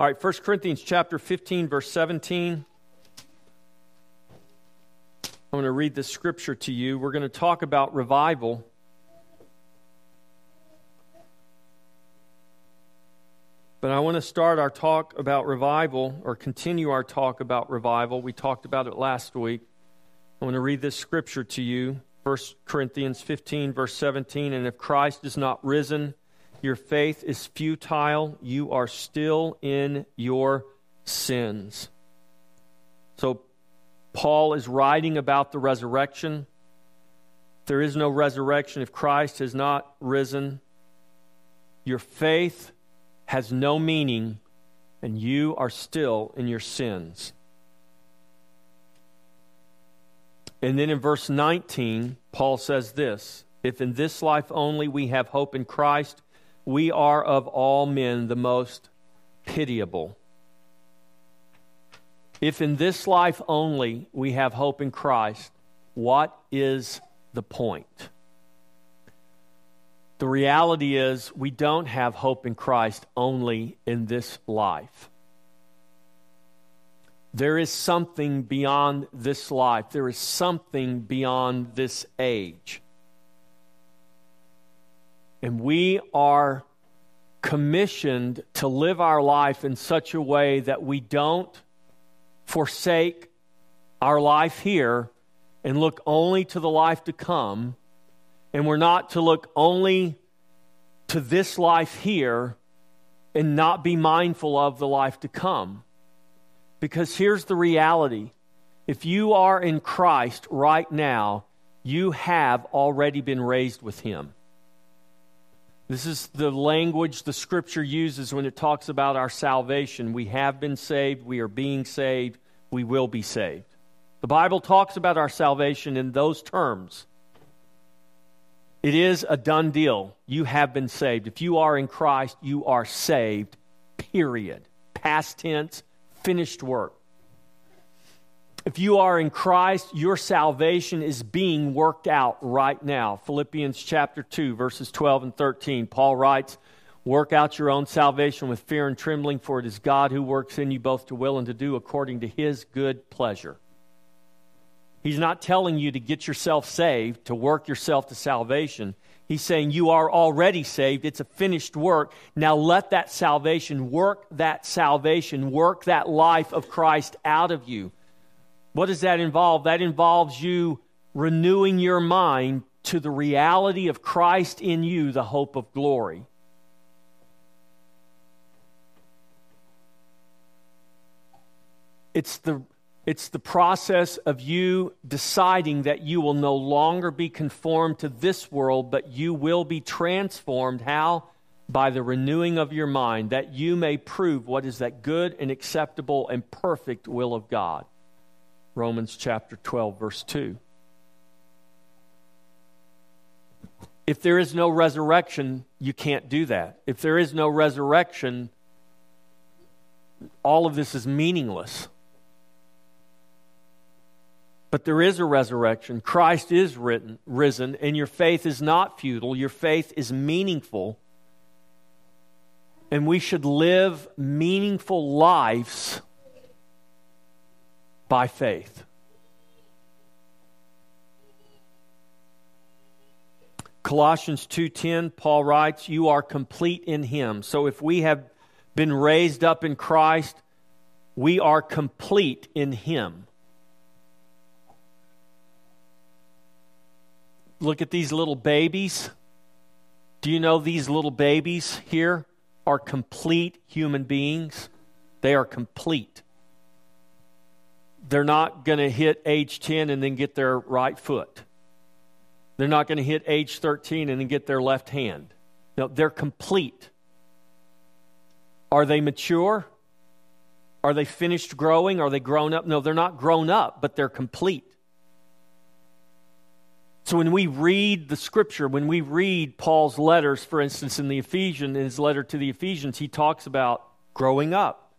All right, 1 Corinthians chapter 15, verse 17. I'm going to read this scripture to you. We're going to talk about revival. But I want to start our talk about revival or continue our talk about revival. We talked about it last week. I want to read this scripture to you 1 Corinthians 15, verse 17. And if Christ is not risen, your faith is futile. You are still in your sins. So, Paul is writing about the resurrection. There is no resurrection if Christ has not risen. Your faith has no meaning, and you are still in your sins. And then in verse 19, Paul says this If in this life only we have hope in Christ, we are of all men the most pitiable. If in this life only we have hope in Christ, what is the point? The reality is, we don't have hope in Christ only in this life. There is something beyond this life, there is something beyond this age. And we are commissioned to live our life in such a way that we don't forsake our life here and look only to the life to come and we're not to look only to this life here and not be mindful of the life to come. Because here's the reality if you are in Christ right now, you have already been raised with Him. This is the language the scripture uses when it talks about our salvation. We have been saved, we are being saved, we will be saved. The Bible talks about our salvation in those terms. It is a done deal. You have been saved. If you are in Christ, you are saved, period. Past tense, finished work. If you are in Christ, your salvation is being worked out right now. Philippians chapter 2, verses 12 and 13. Paul writes, Work out your own salvation with fear and trembling, for it is God who works in you both to will and to do according to his good pleasure. He's not telling you to get yourself saved, to work yourself to salvation. He's saying you are already saved. It's a finished work. Now let that salvation work that salvation, work that life of Christ out of you. What does that involve? That involves you renewing your mind to the reality of Christ in you, the hope of glory. It's the it's the process of you deciding that you will no longer be conformed to this world, but you will be transformed. How? By the renewing of your mind, that you may prove what is that good and acceptable and perfect will of God. Romans chapter 12, verse 2. If there is no resurrection, you can't do that. If there is no resurrection, all of this is meaningless. But there is a resurrection. Christ is written, risen, and your faith is not futile. Your faith is meaningful. And we should live meaningful lives by faith. Colossians 2:10 Paul writes, "You are complete in him." So if we have been raised up in Christ, we are complete in him. Look at these little babies. Do you know these little babies here are complete human beings? They are complete. They're not going to hit age 10 and then get their right foot. They're not going to hit age 13 and then get their left hand. No, they're complete. Are they mature? Are they finished growing? Are they grown up? No, they're not grown up, but they're complete. So when we read the scripture, when we read Paul's letters, for instance, in the Ephesians, in his letter to the Ephesians, he talks about growing up,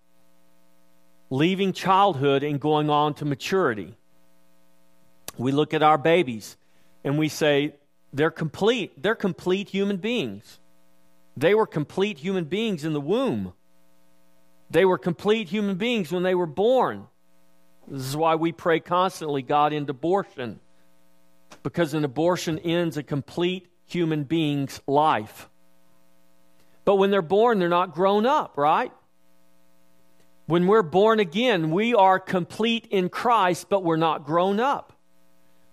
leaving childhood and going on to maturity. We look at our babies and we say, they're complete. They're complete human beings. They were complete human beings in the womb. They were complete human beings when they were born. This is why we pray constantly God end abortion, because an abortion ends a complete human being's life. But when they're born, they're not grown up, right? When we're born again, we are complete in Christ, but we're not grown up.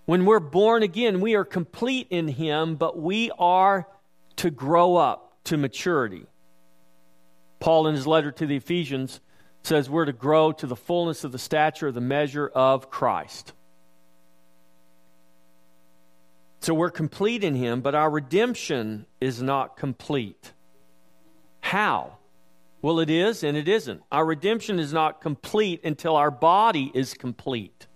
When we're born again, we are complete in Him, but we are to grow up to maturity. Paul, in his letter to the Ephesians, says we're to grow to the fullness of the stature of the measure of Christ. So we're complete in Him, but our redemption is not complete. How? Well, it is and it isn't. Our redemption is not complete until our body is complete.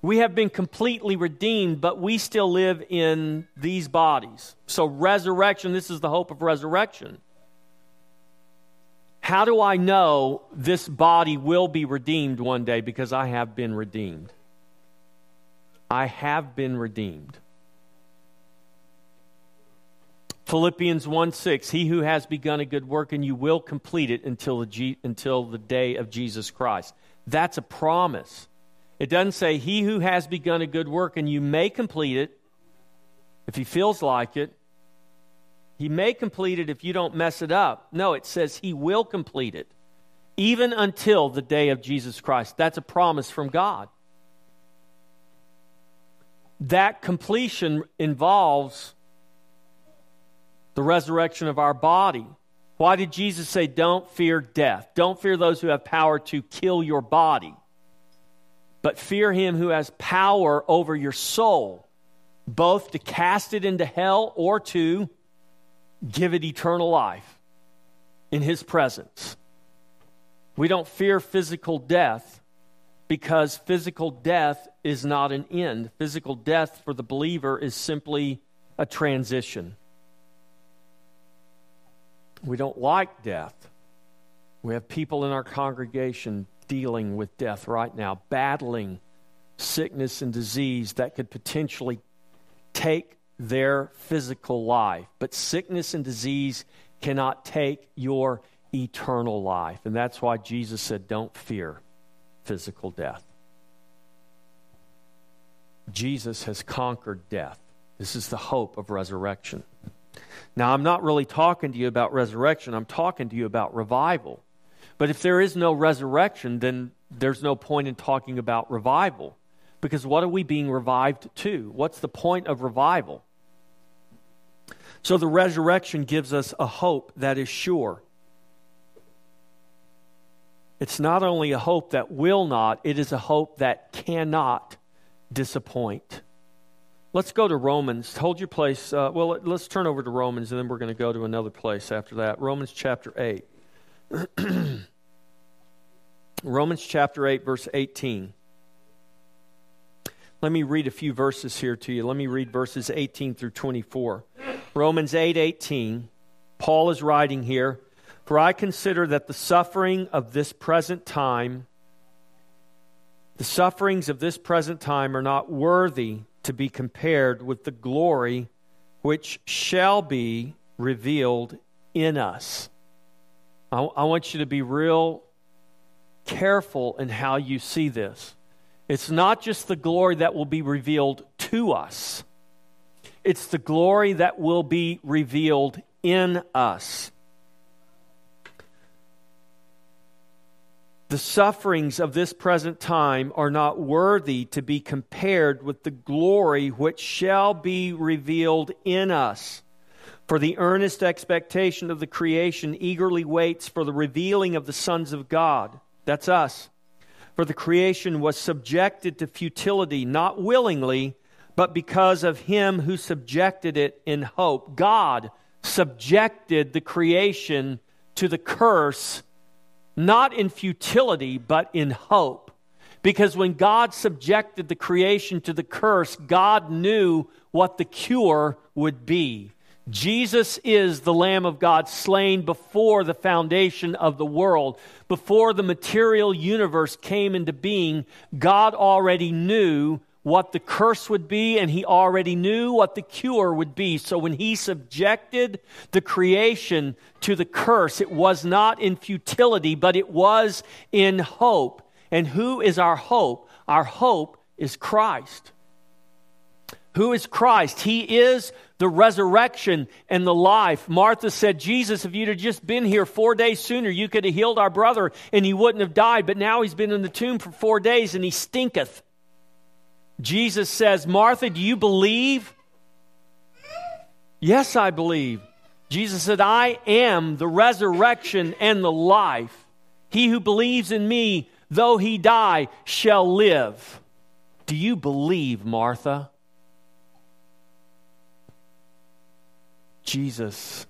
We have been completely redeemed, but we still live in these bodies. So, resurrection, this is the hope of resurrection. How do I know this body will be redeemed one day? Because I have been redeemed. I have been redeemed. Philippians 1 6, he who has begun a good work and you will complete it until the, G, until the day of Jesus Christ. That's a promise. It doesn't say he who has begun a good work and you may complete it if he feels like it. He may complete it if you don't mess it up. No, it says he will complete it even until the day of Jesus Christ. That's a promise from God. That completion involves the resurrection of our body. Why did Jesus say, Don't fear death? Don't fear those who have power to kill your body, but fear him who has power over your soul, both to cast it into hell or to give it eternal life in his presence. We don't fear physical death because physical death is not an end. Physical death for the believer is simply a transition. We don't like death. We have people in our congregation dealing with death right now, battling sickness and disease that could potentially take their physical life. But sickness and disease cannot take your eternal life. And that's why Jesus said, Don't fear physical death. Jesus has conquered death. This is the hope of resurrection. Now, I'm not really talking to you about resurrection, I'm talking to you about revival. But if there is no resurrection, then there's no point in talking about revival. Because what are we being revived to? What's the point of revival? So the resurrection gives us a hope that is sure. It's not only a hope that will not, it is a hope that cannot disappoint. Let's go to Romans. Hold your place. Uh, well, let's turn over to Romans, and then we're going to go to another place after that. Romans chapter 8. Romans chapter 8, verse 18. Let me read a few verses here to you. Let me read verses 18 through 24. Romans 8 18. Paul is writing here For I consider that the suffering of this present time, the sufferings of this present time are not worthy to be compared with the glory which shall be revealed in us. I, I, want you to be real careful in how you see this. It's not just the glory that will be revealed to us, it's the glory that will be revealed in us. The sufferings of this present time are not worthy to be compared with the glory which shall be revealed in us. For the earnest expectation of the creation eagerly waits for the revealing of the sons of God. That's us. For the creation was subjected to futility, not willingly, but because of him who subjected it in hope. God subjected the creation to the curse not in futility, but in hope. Because when God subjected the creation to the curse, God knew what the cure would be. Jesus is the Lamb of God slain before the foundation of the world. Before the material universe came into being, God already knew what the curse would be, and he already knew what the cure would be. So when he subjected the creation to the curse, it was not in futility, but it was in hope. And who is our hope? Our hope is Christ. Who is Christ? He is the resurrection and the life. Martha said, Jesus, if you'd have just been here four days sooner, you could have healed our brother and he wouldn't have died. But now he's been in the tomb for four days and he stinketh. Jesus says, Martha, do you believe? Yes, I believe. Jesus said, I am the resurrection and the life. He who believes in me, though he die, shall live. Do you believe, Martha? Jesus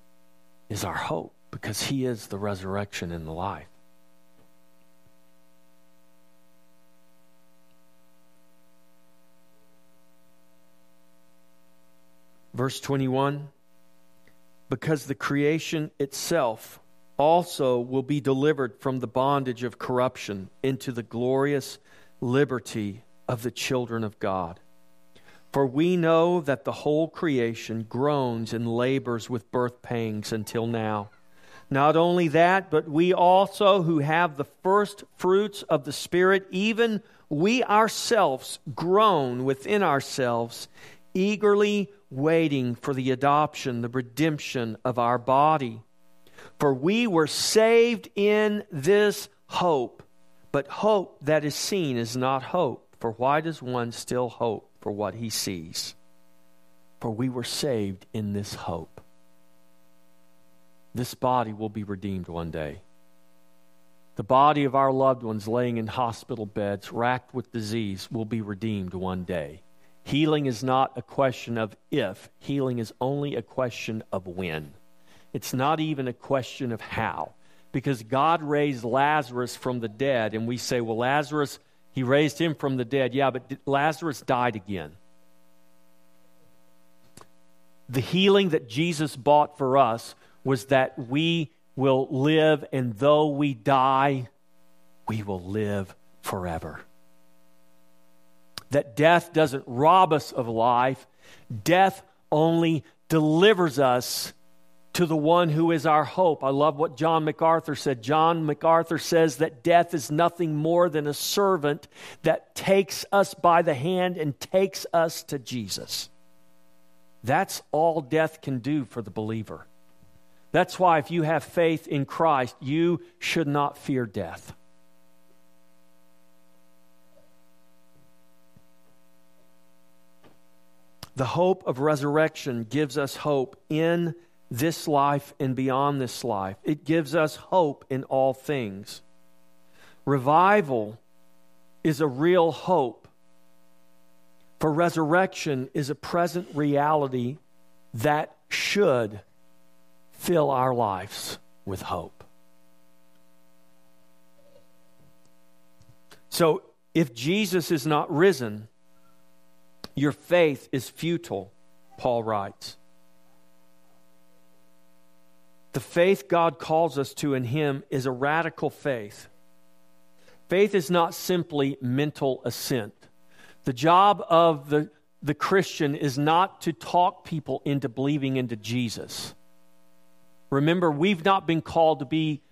is our hope because he is the resurrection and the life. Verse 21 Because the creation itself also will be delivered from the bondage of corruption into the glorious liberty of the children of God. For we know that the whole creation groans and labors with birth pangs until now. Not only that, but we also who have the first fruits of the Spirit, even we ourselves groan within ourselves, eagerly waiting for the adoption, the redemption of our body. For we were saved in this hope, but hope that is seen is not hope. For why does one still hope for what he sees? For we were saved in this hope. This body will be redeemed one day. The body of our loved ones laying in hospital beds, racked with disease, will be redeemed one day. Healing is not a question of if, healing is only a question of when. It's not even a question of how. Because God raised Lazarus from the dead, and we say, well, Lazarus, he raised him from the dead. Yeah, but Lazarus died again. The healing that Jesus bought for us was that we will live, and though we die, we will live forever that death doesn't rob us of life, death only delivers us to the one who is our hope. I love what John MacArthur said. John MacArthur says that death is nothing more than a servant that takes us by the hand and takes us to Jesus. That's all death can do for the believer. That's why, if you have faith in Christ, you should not fear death. The hope of resurrection gives us hope in this life and beyond this life. It gives us hope in all things. Revival is a real hope, for resurrection is a present reality that should fill our lives with hope. So, if Jesus is not risen, your faith is futile, Paul writes. The faith God calls us to in Him is a radical faith. Faith is not simply mental assent. The job of the, the Christian is not to talk people into believing into Jesus. Remember, we've not been called to be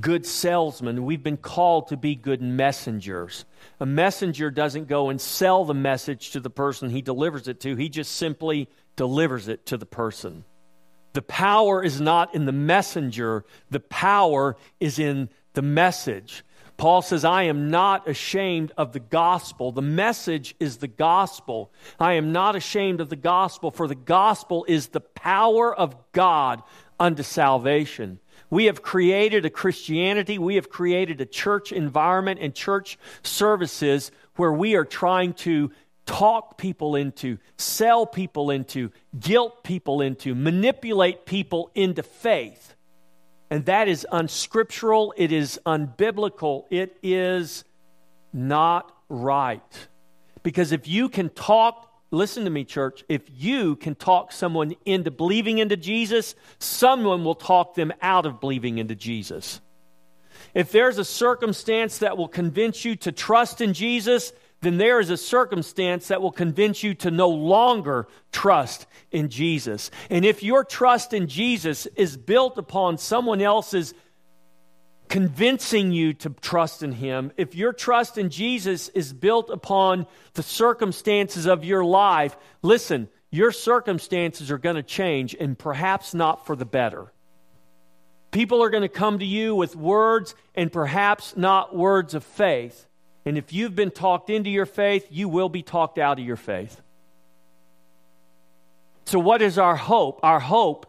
good salesmen. We've been called to be good messengers. A messenger doesn't go and sell the message to the person he delivers it to, he just simply delivers it to the person. The power is not in the messenger, the power is in the message. Paul says, I am not ashamed of the gospel. The message is the gospel. I am not ashamed of the gospel, for the gospel is the power of God unto salvation. We have created a Christianity, we have created a church environment and church services where we are trying to talk people into, sell people into, guilt people into, manipulate people into faith. And that is unscriptural, it is unbiblical, it is not right. Because if you can talk listen to me, church. If you can talk someone into believing into Jesus, someone will talk them out of believing into Jesus. If there's a circumstance that will convince you to trust in Jesus, then there is a circumstance that will convince you to no longer trust in Jesus. And if your trust in Jesus is built upon someone else's convincing you to trust in Him, if your trust in Jesus is built upon the circumstances of your life, listen, your circumstances are going to change and perhaps not for the better. People are going to come to you with words and perhaps not words of faith. And if you've been talked into your faith, you will be talked out of your faith. So, what is our hope? Our hope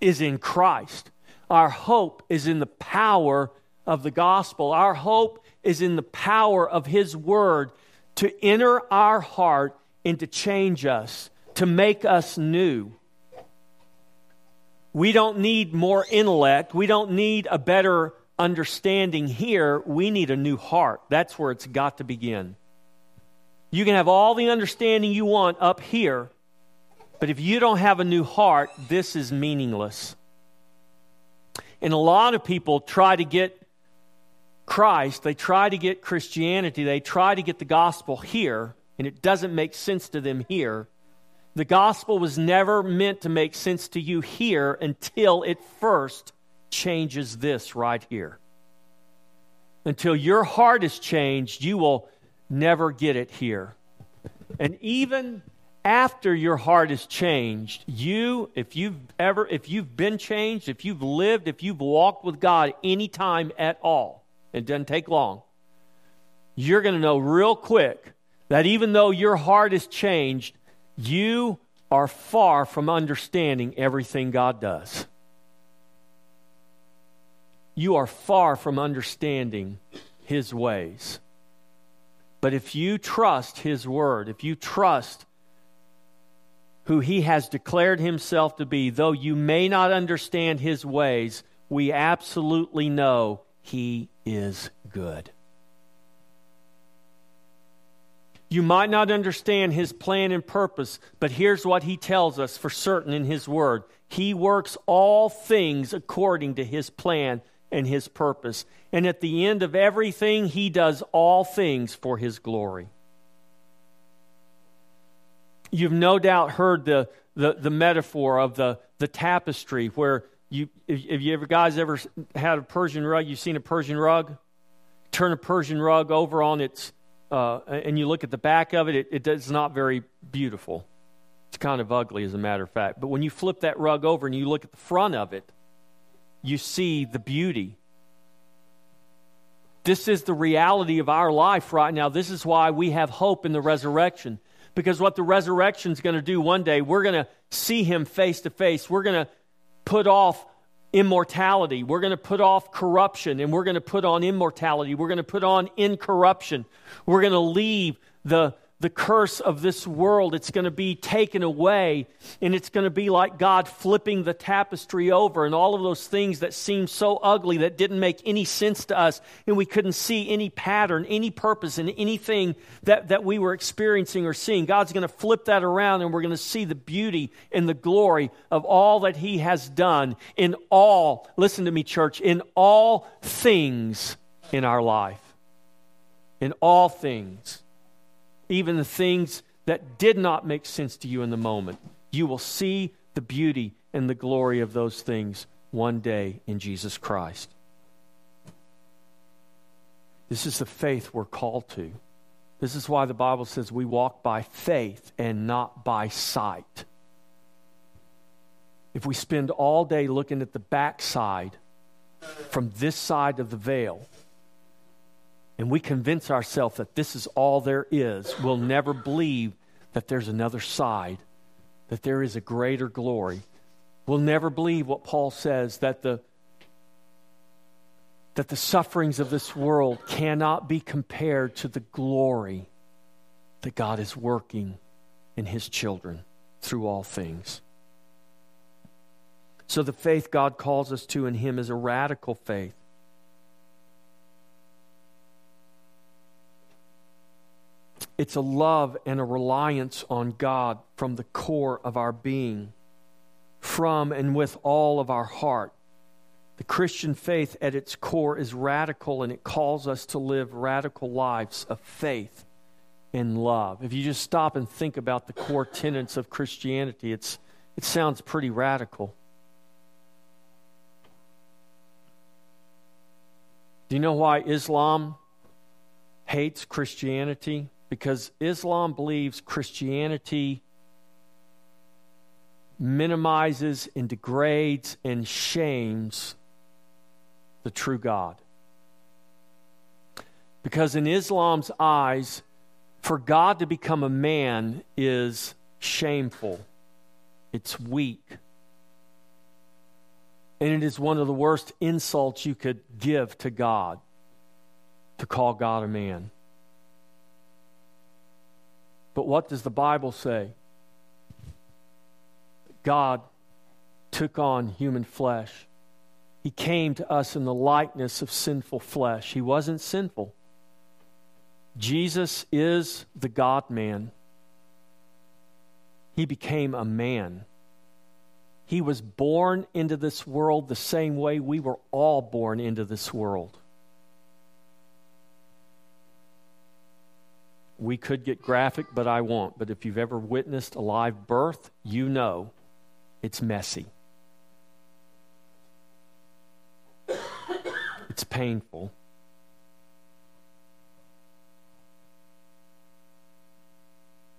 is in Christ. Our hope is in the power of the gospel. Our hope is in the power of His word to enter our heart and to change us, to make us new. We don't need more intellect. We don't need a better understanding here. We need a new heart. That's where it's got to begin. You can have all the understanding you want up here, but if you don't have a new heart, this is meaningless. And a lot of people try to get Christ, they try to get Christianity, they try to get the gospel here, and it doesn't make sense to them here. The gospel was never meant to make sense to you here until it first changes this right here. Until your heart is changed, you will never get it here. And even after your heart is changed, you, if you've ever, if you've been changed, if you've lived, if you've walked with God any time at all, it doesn't take long, you're going to know real quick that even though your heart is changed, you are far from understanding everything God does. You are far from understanding His ways. But if you trust His word, if you trust who He has declared Himself to be, though you may not understand His ways, we absolutely know He is good. You might not understand his plan and purpose, but here's what he tells us for certain in his word He works all things according to his plan and his purpose. And at the end of everything, he does all things for his glory. You've no doubt heard the, the, the metaphor of the, the tapestry where you, if, if you ever guys ever had a Persian rug, you've seen a Persian rug? Turn a Persian rug over on its uh, and you look at the back of it, it, it is not very beautiful. It's kind of ugly, as a matter of fact. But when you flip that rug over and you look at the front of it, you see the beauty. This is the reality of our life right now. This is why we have hope in the resurrection. Because what the resurrection is going to do one day, we're going to see him face to face. We're going to put off immortality. We're going to put off corruption and we're going to put on immortality. We're going to put on incorruption. We're going to leave the the curse of this world. It's going to be taken away, and it's going to be like God flipping the tapestry over, and all of those things that seemed so ugly that didn't make any sense to us, and we couldn't see any pattern, any purpose in anything that, that we were experiencing or seeing. God's going to flip that around, and we're going to see the beauty and the glory of all that He has done in all, listen to me, church, in all things in our life. In all things even the things that did not make sense to you in the moment. You will see the beauty and the glory of those things one day in Jesus Christ. This is the faith we're called to. This is why the Bible says we walk by faith and not by sight. If we spend all day looking at the backside from this side of the veil, and we convince ourselves that this is all there is, we'll never believe that there's another side, that there is a greater glory. We'll never believe what Paul says that the that the sufferings of this world cannot be compared to the glory that God is working in his children through all things. So the faith God calls us to in him is a radical faith. It's a love and a reliance on God from the core of our being, from and with all of our heart. The Christian faith at its core is radical and it calls us to live radical lives of faith and love. If you just stop and think about the core tenets of Christianity, it's, it sounds pretty radical. Do you know why Islam hates Christianity? Because Islam believes Christianity minimizes and degrades and shames the true God. Because in Islam's eyes, for God to become a man is shameful, it's weak. And it is one of the worst insults you could give to God to call God a man. But what does the Bible say? God took on human flesh. He came to us in the likeness of sinful flesh. He wasn't sinful. Jesus is the God man. He became a man. He was born into this world the same way we were all born into this world. We could get graphic, but I won't. But if you've ever witnessed a live birth, you know it's messy. It's painful.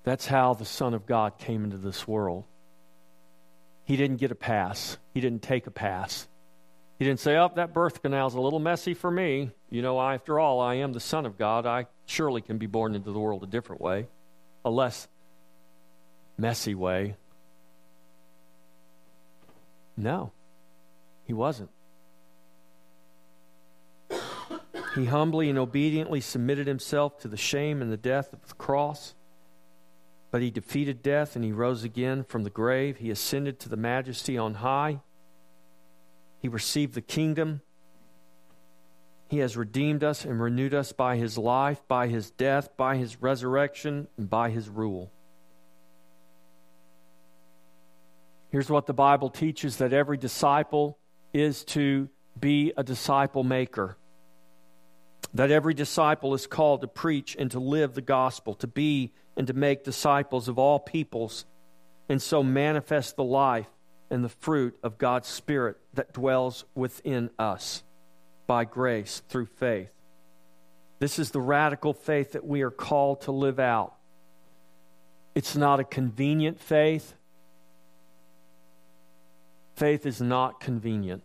That's how the Son of God came into this world. He didn't get a pass, He didn't take a pass. He didn't say, Oh, that birth canal's a little messy for me. You know, after all, I am the Son of God. I surely can be born into the world a different way, a less messy way. No, he wasn't. He humbly and obediently submitted himself to the shame and the death of the cross. But he defeated death and he rose again from the grave. He ascended to the majesty on high. He received the kingdom. He has redeemed us and renewed us by his life, by his death, by his resurrection, and by his rule. Here's what the Bible teaches that every disciple is to be a disciple maker that every disciple is called to preach and to live the gospel, to be and to make disciples of all peoples, and so manifest the life and the fruit of God's Spirit that dwells within us by grace through faith. This is the radical faith that we are called to live out. It's not a convenient faith. Faith is not convenient.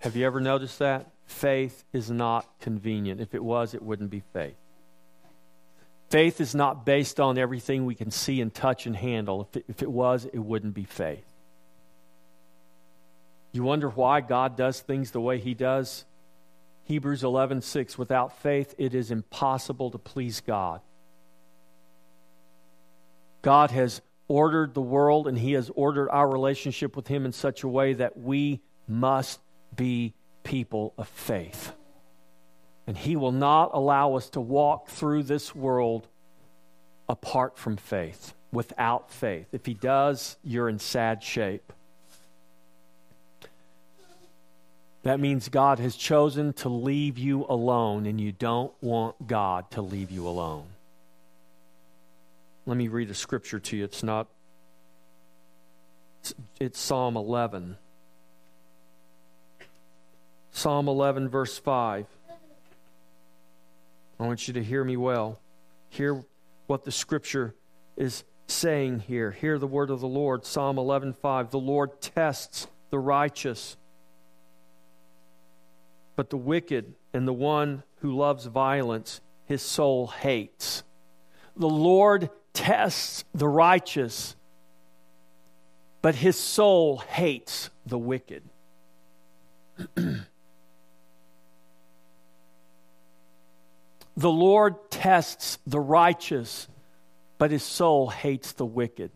Have you ever noticed that? Faith is not convenient. If it was, it wouldn't be faith. Faith is not based on everything we can see and touch and handle. If it, if it was, it wouldn't be faith. You wonder why God does things the way he does? Hebrews 11:6 Without faith it is impossible to please God. God has ordered the world and he has ordered our relationship with him in such a way that we must be people of faith. And He will not allow us to walk through this world apart from faith, without faith. If He does, you're in sad shape. That means God has chosen to leave you alone, and you don't want God to leave you alone. Let me read a scripture to you. It's not, it's, Psalm 11. Psalm 11, verse 5. I want you to hear me well. Hear what the scripture is saying here. Hear the word of the Lord. Psalm 11, 5. The Lord tests the righteous, but the wicked and the one who loves violence, his soul hates. The Lord tests the righteous, but his soul hates the wicked. The Lord tests the righteous, but his soul hates the wicked.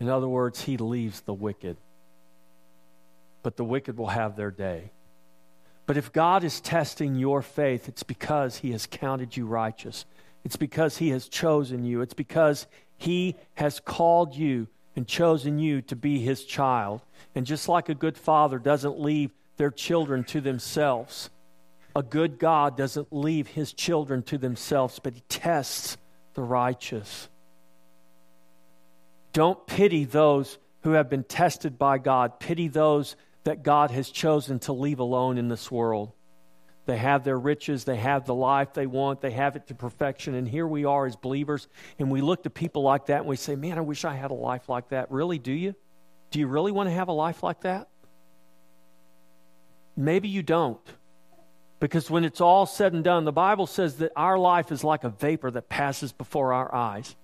In other words, he leaves the wicked. But the wicked will have their day. But if God is testing your faith, it's because he has counted you righteous. It's because he has chosen you. It's because he has called you and chosen you to be his child. And just like a good father doesn't leave their children to themselves, a good God doesn't leave his children to themselves, but he tests the righteous. Don't pity those who have been tested by God. Pity those that God has chosen to leave alone in this world. They have their riches, they have the life they want, they have it to perfection. And here we are as believers, and we look to people like that and we say, Man, I wish I had a life like that. Really, do you? Do you really want to have a life like that? Maybe you don't. Because when it's all said and done, the Bible says that our life is like a vapor that passes before our eyes.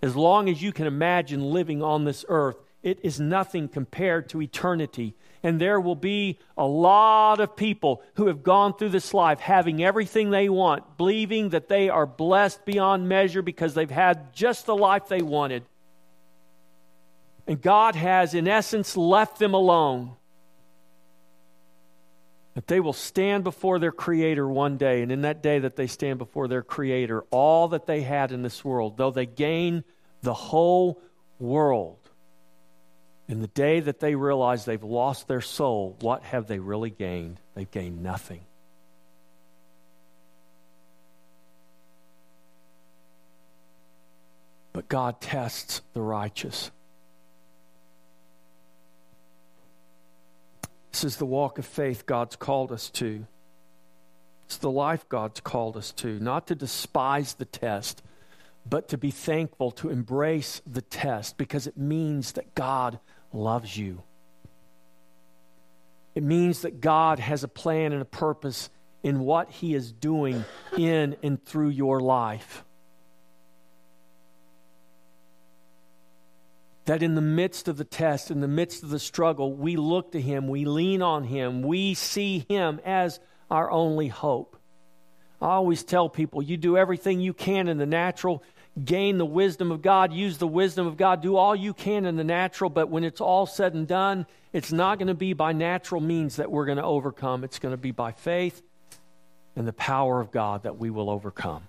As long as you can imagine living on this earth, it is nothing compared to eternity. And there will be a lot of people who have gone through this life having everything they want, believing that they are blessed beyond measure because they've had just the life they wanted. And God has, in essence, left them alone. That they will stand before their Creator one day. And in that day that they stand before their Creator, all that they had in this world, though they gain the whole world, in the day that they realize they've lost their soul, what have they really gained? They've gained nothing. But God tests the righteous. This is the walk of faith God's called us to. It's the life God's called us to, not to despise the test, but to be thankful, to embrace the test, because it means that God loves you. It means that God has a plan and a purpose in what He is doing in and through your life. That in the midst of the test, in the midst of the struggle, we look to Him, we lean on Him, we see Him as our only hope. I always tell people you do everything you can in the natural, gain the wisdom of God, use the wisdom of God, do all you can in the natural, but when it's all said and done, it's not going to be by natural means that we're going to overcome. It's going to be by faith and the power of God that we will overcome.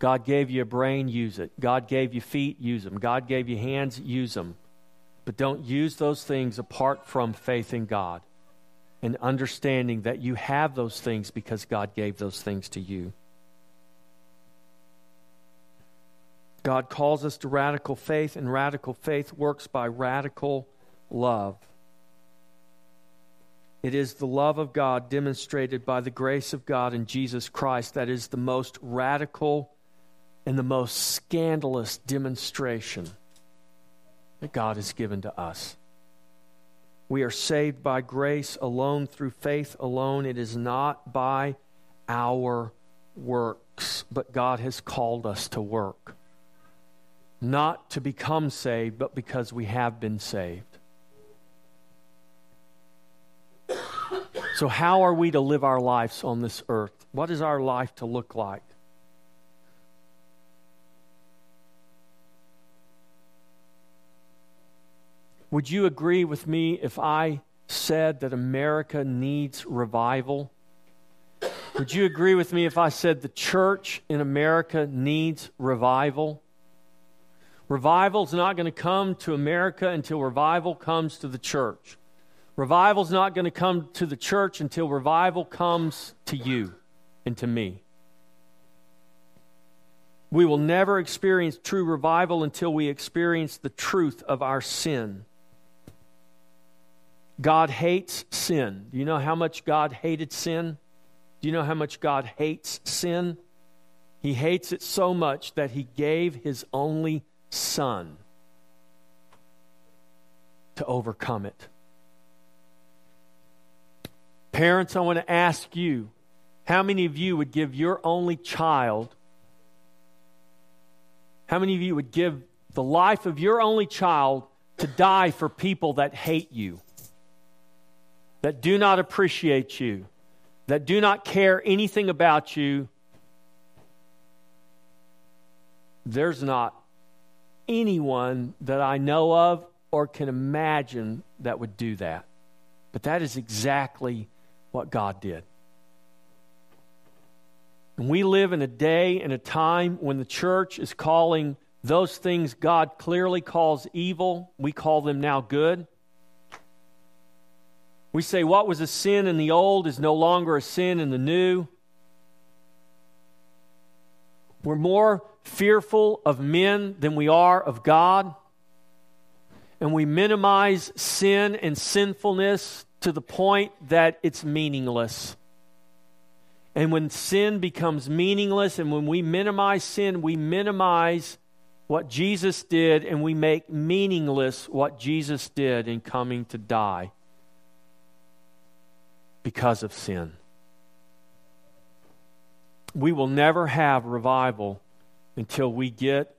God gave you a brain, use it. God gave you feet, use them. God gave you hands, use them. But don't use those things apart from faith in God and understanding that you have those things because God gave those things to you. God calls us to radical faith, and radical faith works by radical love. It is the love of God demonstrated by the grace of God in Jesus Christ that is the most radical and the most scandalous demonstration that God has given to us. We are saved by grace alone, through faith alone. It is not by our works, but God has called us to work. Not to become saved, but because we have been saved. So, how are we to live our lives on this earth? What is our life to look like? Would you agree with me if I said that America needs revival? Would you agree with me if I said the church in America needs revival? Revival is not going to come to America until revival comes to the church. Revival is not going to come to the church until revival comes to you and to me. We will never experience true revival until we experience the truth of our sin. God hates sin. Do you know how much God hated sin? Do you know how much God hates sin? He hates it so much that he gave his only son to overcome it. Parents, I want to ask you how many of you would give your only child, how many of you would give the life of your only child to die for people that hate you? That do not appreciate you, that do not care anything about you, there's not anyone that I know of or can imagine that would do that. But that is exactly what God did. And we live in a day and a time when the church is calling those things God clearly calls evil, we call them now good. We say what was a sin in the old is no longer a sin in the new. We're more fearful of men than we are of God. And we minimize sin and sinfulness to the point that it's meaningless. And when sin becomes meaningless and when we minimize sin, we minimize what Jesus did and we make meaningless what Jesus did in coming to die because of sin. We will never have revival until we get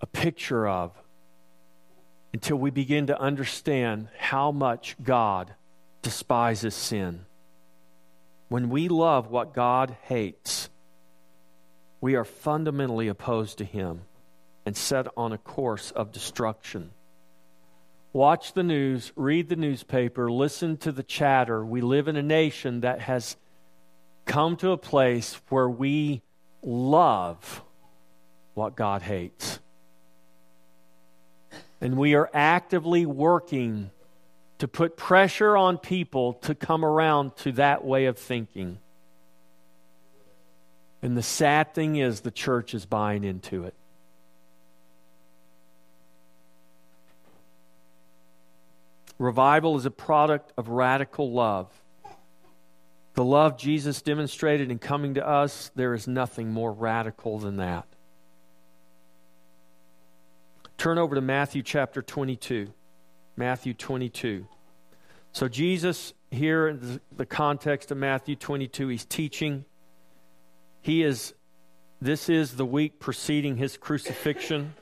a picture of, until we begin to understand how much God despises sin. When we love what God hates, we are fundamentally opposed to Him and set on a course of destruction. Watch the news, read the newspaper, listen to the chatter. We live in a nation that has come to a place where we love what God hates. And we are actively working to put pressure on people to come around to that way of thinking. And the sad thing is, the church is buying into it. Revival is a product of radical love. The love Jesus demonstrated in coming to us, there is nothing more radical than that. Turn over to Matthew chapter 22. Matthew 22. So, Jesus, here in the context of Matthew 22, he's teaching. He is, this is the week preceding his crucifixion.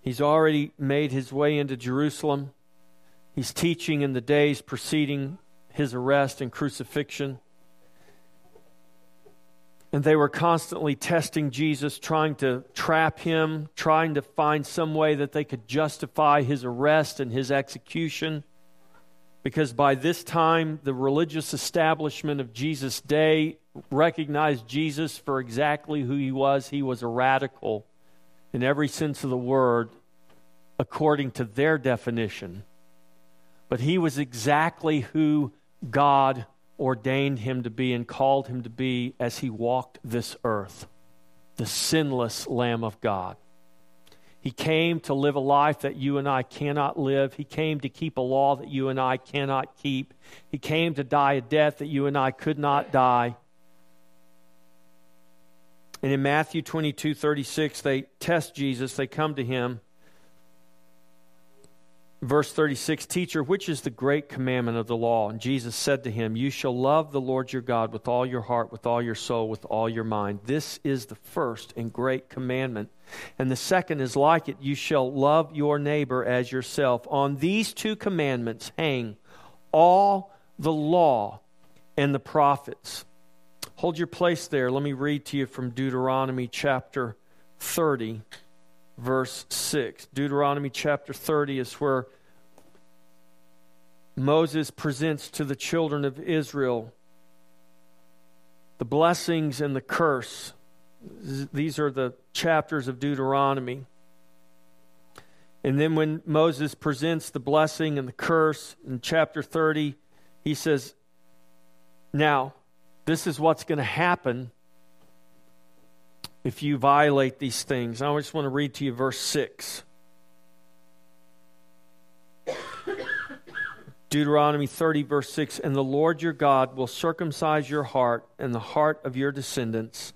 He's already made his way into Jerusalem. He's teaching in the days preceding his arrest and crucifixion. And they were constantly testing Jesus, trying to trap him, trying to find some way that they could justify his arrest and his execution. Because by this time, the religious establishment of Jesus' day recognized Jesus for exactly who he was. He was a radical in every sense of the word, according to their definition. But he was exactly who God ordained him to be and called him to be as he walked this earth the sinless Lamb of God. He came to live a life that you and I cannot live. He came to keep a law that you and I cannot keep. He came to die a death that you and I could not die. And in Matthew 22 36, they test Jesus. They come to him Verse 36 Teacher, which is the great commandment of the law? And Jesus said to him, You shall love the Lord your God with all your heart, with all your soul, with all your mind. This is the first and great commandment. And the second is like it you shall love your neighbor as yourself. On these two commandments hang all the law and the prophets. Hold your place there. Let me read to you from Deuteronomy chapter 30 verse 6. Deuteronomy chapter 30 is where Moses presents to the children of Israel the blessings and the curse. These are the chapters of Deuteronomy. And then when Moses presents the blessing and the curse in chapter 30, he says, Now, this is what's going to happen if you violate these things. I just want to read to you verse 6. Deuteronomy 30, verse 6 And the Lord your God will circumcise your heart and the heart of your descendants.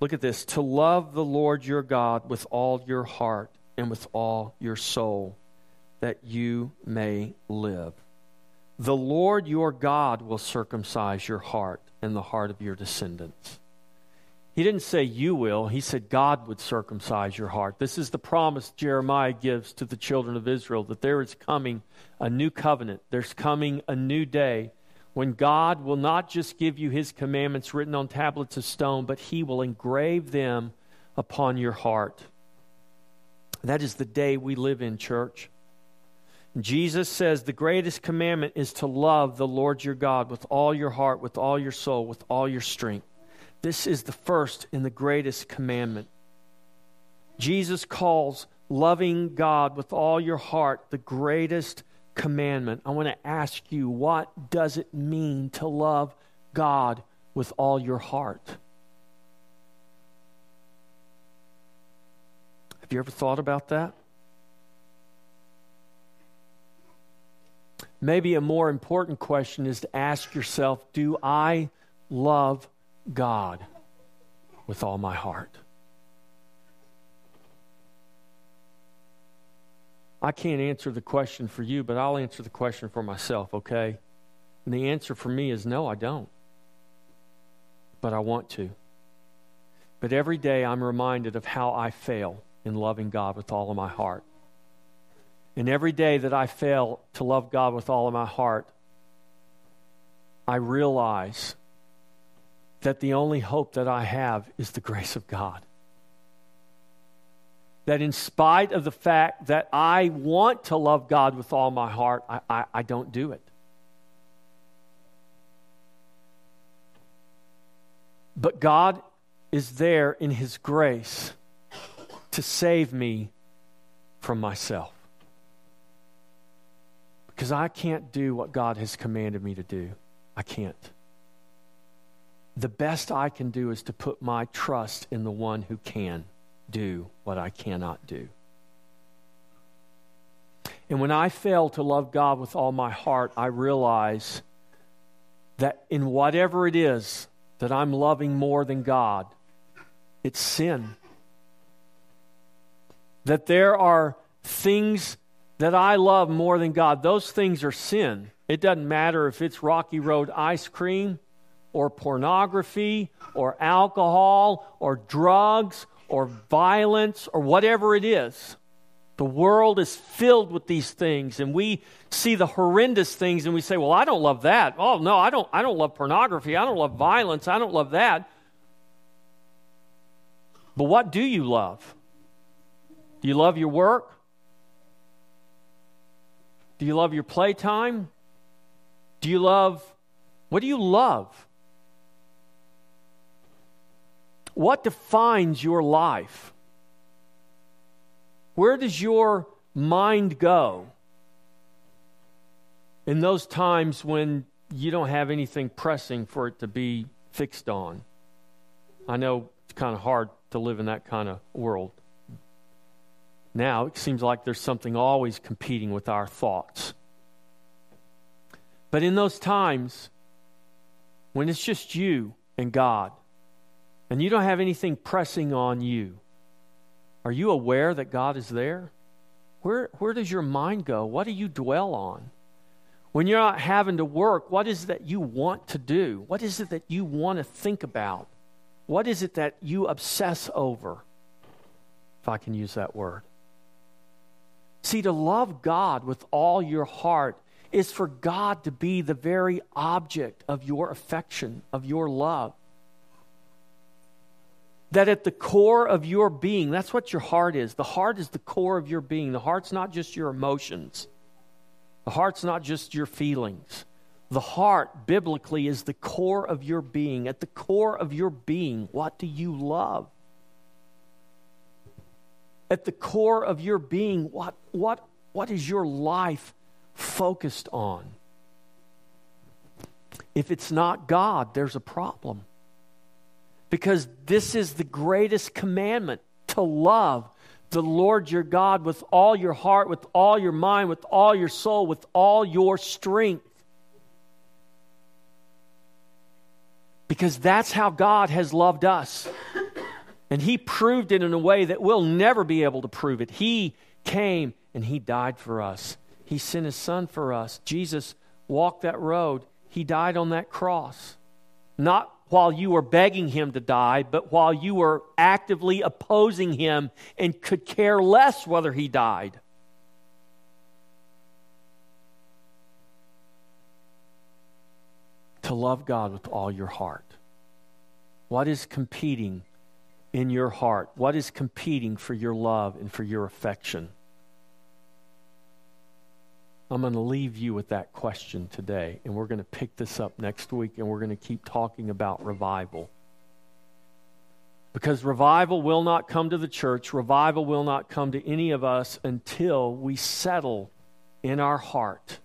Look at this to love the Lord your God with all your heart and with all your soul, that you may live. The Lord your God will circumcise your heart and the heart of your descendants. He didn't say you will, he said God would circumcise your heart. This is the promise Jeremiah gives to the children of Israel that there is coming a new covenant, there's coming a new day when God will not just give you his commandments written on tablets of stone, but he will engrave them upon your heart. That is the day we live in, church. Jesus says the greatest commandment is to love the Lord your God with all your heart, with all your soul, with all your strength. This is the first and the greatest commandment. Jesus calls loving God with all your heart the greatest commandment. I want to ask you, what does it mean to love God with all your heart? Have you ever thought about that? Maybe a more important question is to ask yourself Do I love God with all my heart? I can't answer the question for you, but I'll answer the question for myself, okay? And the answer for me is no, I don't. But I want to. But every day I'm reminded of how I fail in loving God with all of my heart. And every day that I fail to love God with all of my heart, I realize that the only hope that I have is the grace of God. That in spite of the fact that I want to love God with all my heart, I, I, I don't do it. But God is there in His grace to save me from myself because I can't do what God has commanded me to do. I can't. The best I can do is to put my trust in the one who can do what I cannot do. And when I fail to love God with all my heart, I realize that in whatever it is that I'm loving more than God, it's sin. That there are things that I love more than God, those things are sin. It doesn't matter if it's Rocky Road ice cream or pornography or alcohol or drugs or violence or whatever it is. The world is filled with these things, and we see the horrendous things and we say, Well, I don't love that. Oh, no, I don't, I don't love pornography. I don't love violence. I don't love that. But what do you love? Do you love your work? Do you love your playtime? Do you love, what do you love? What defines your life? Where does your mind go in those times when you don't have anything pressing for it to be fixed on? I know it's kind of hard to live in that kind of world. Now it seems like there's something always competing with our thoughts. But in those times, when it's just you and God, and you don't have anything pressing on you, are you aware that God is there? Where, where does your mind go? What do you dwell on? When you're not having to work, what is it that you want to do? What is it that you want to think about? What is it that you obsess over? If I can use that word. See, to love God with all your heart is for God to be the very object of your affection, of your love. That at the core of your being, that's what your heart is. The heart is the core of your being. The heart's not just your emotions, the heart's not just your feelings. The heart, biblically, is the core of your being. At the core of your being, what do you love? At the core of your being, what, what, what is your life focused on? If it's not God, there's a problem. Because this is the greatest commandment to love the Lord your God with all your heart, with all your mind, with all your soul, with all your strength. Because that's how God has loved us. And he proved it in a way that we'll never be able to prove it. He came and he died for us. He sent his son for us. Jesus walked that road. He died on that cross. Not while you were begging him to die, but while you were actively opposing him and could care less whether he died. To love God with all your heart. What is competing in your heart? What is competing for your love and for your affection? I'm going to leave you with that question today, and we're going to pick this up next week, and we're going to keep talking about revival. Because revival will not come to the church, revival will not come to any of us until we settle in our heart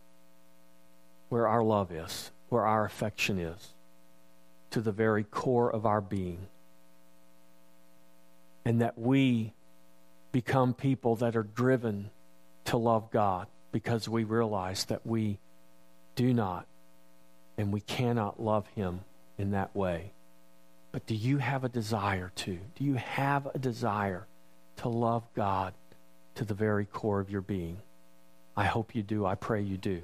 where our love is, where our affection is, to the very core of our being. And that we become people that are driven to love God because we realize that we do not and we cannot love Him in that way. But do you have a desire to? Do you have a desire to love God to the very core of your being? I hope you do. I pray you do.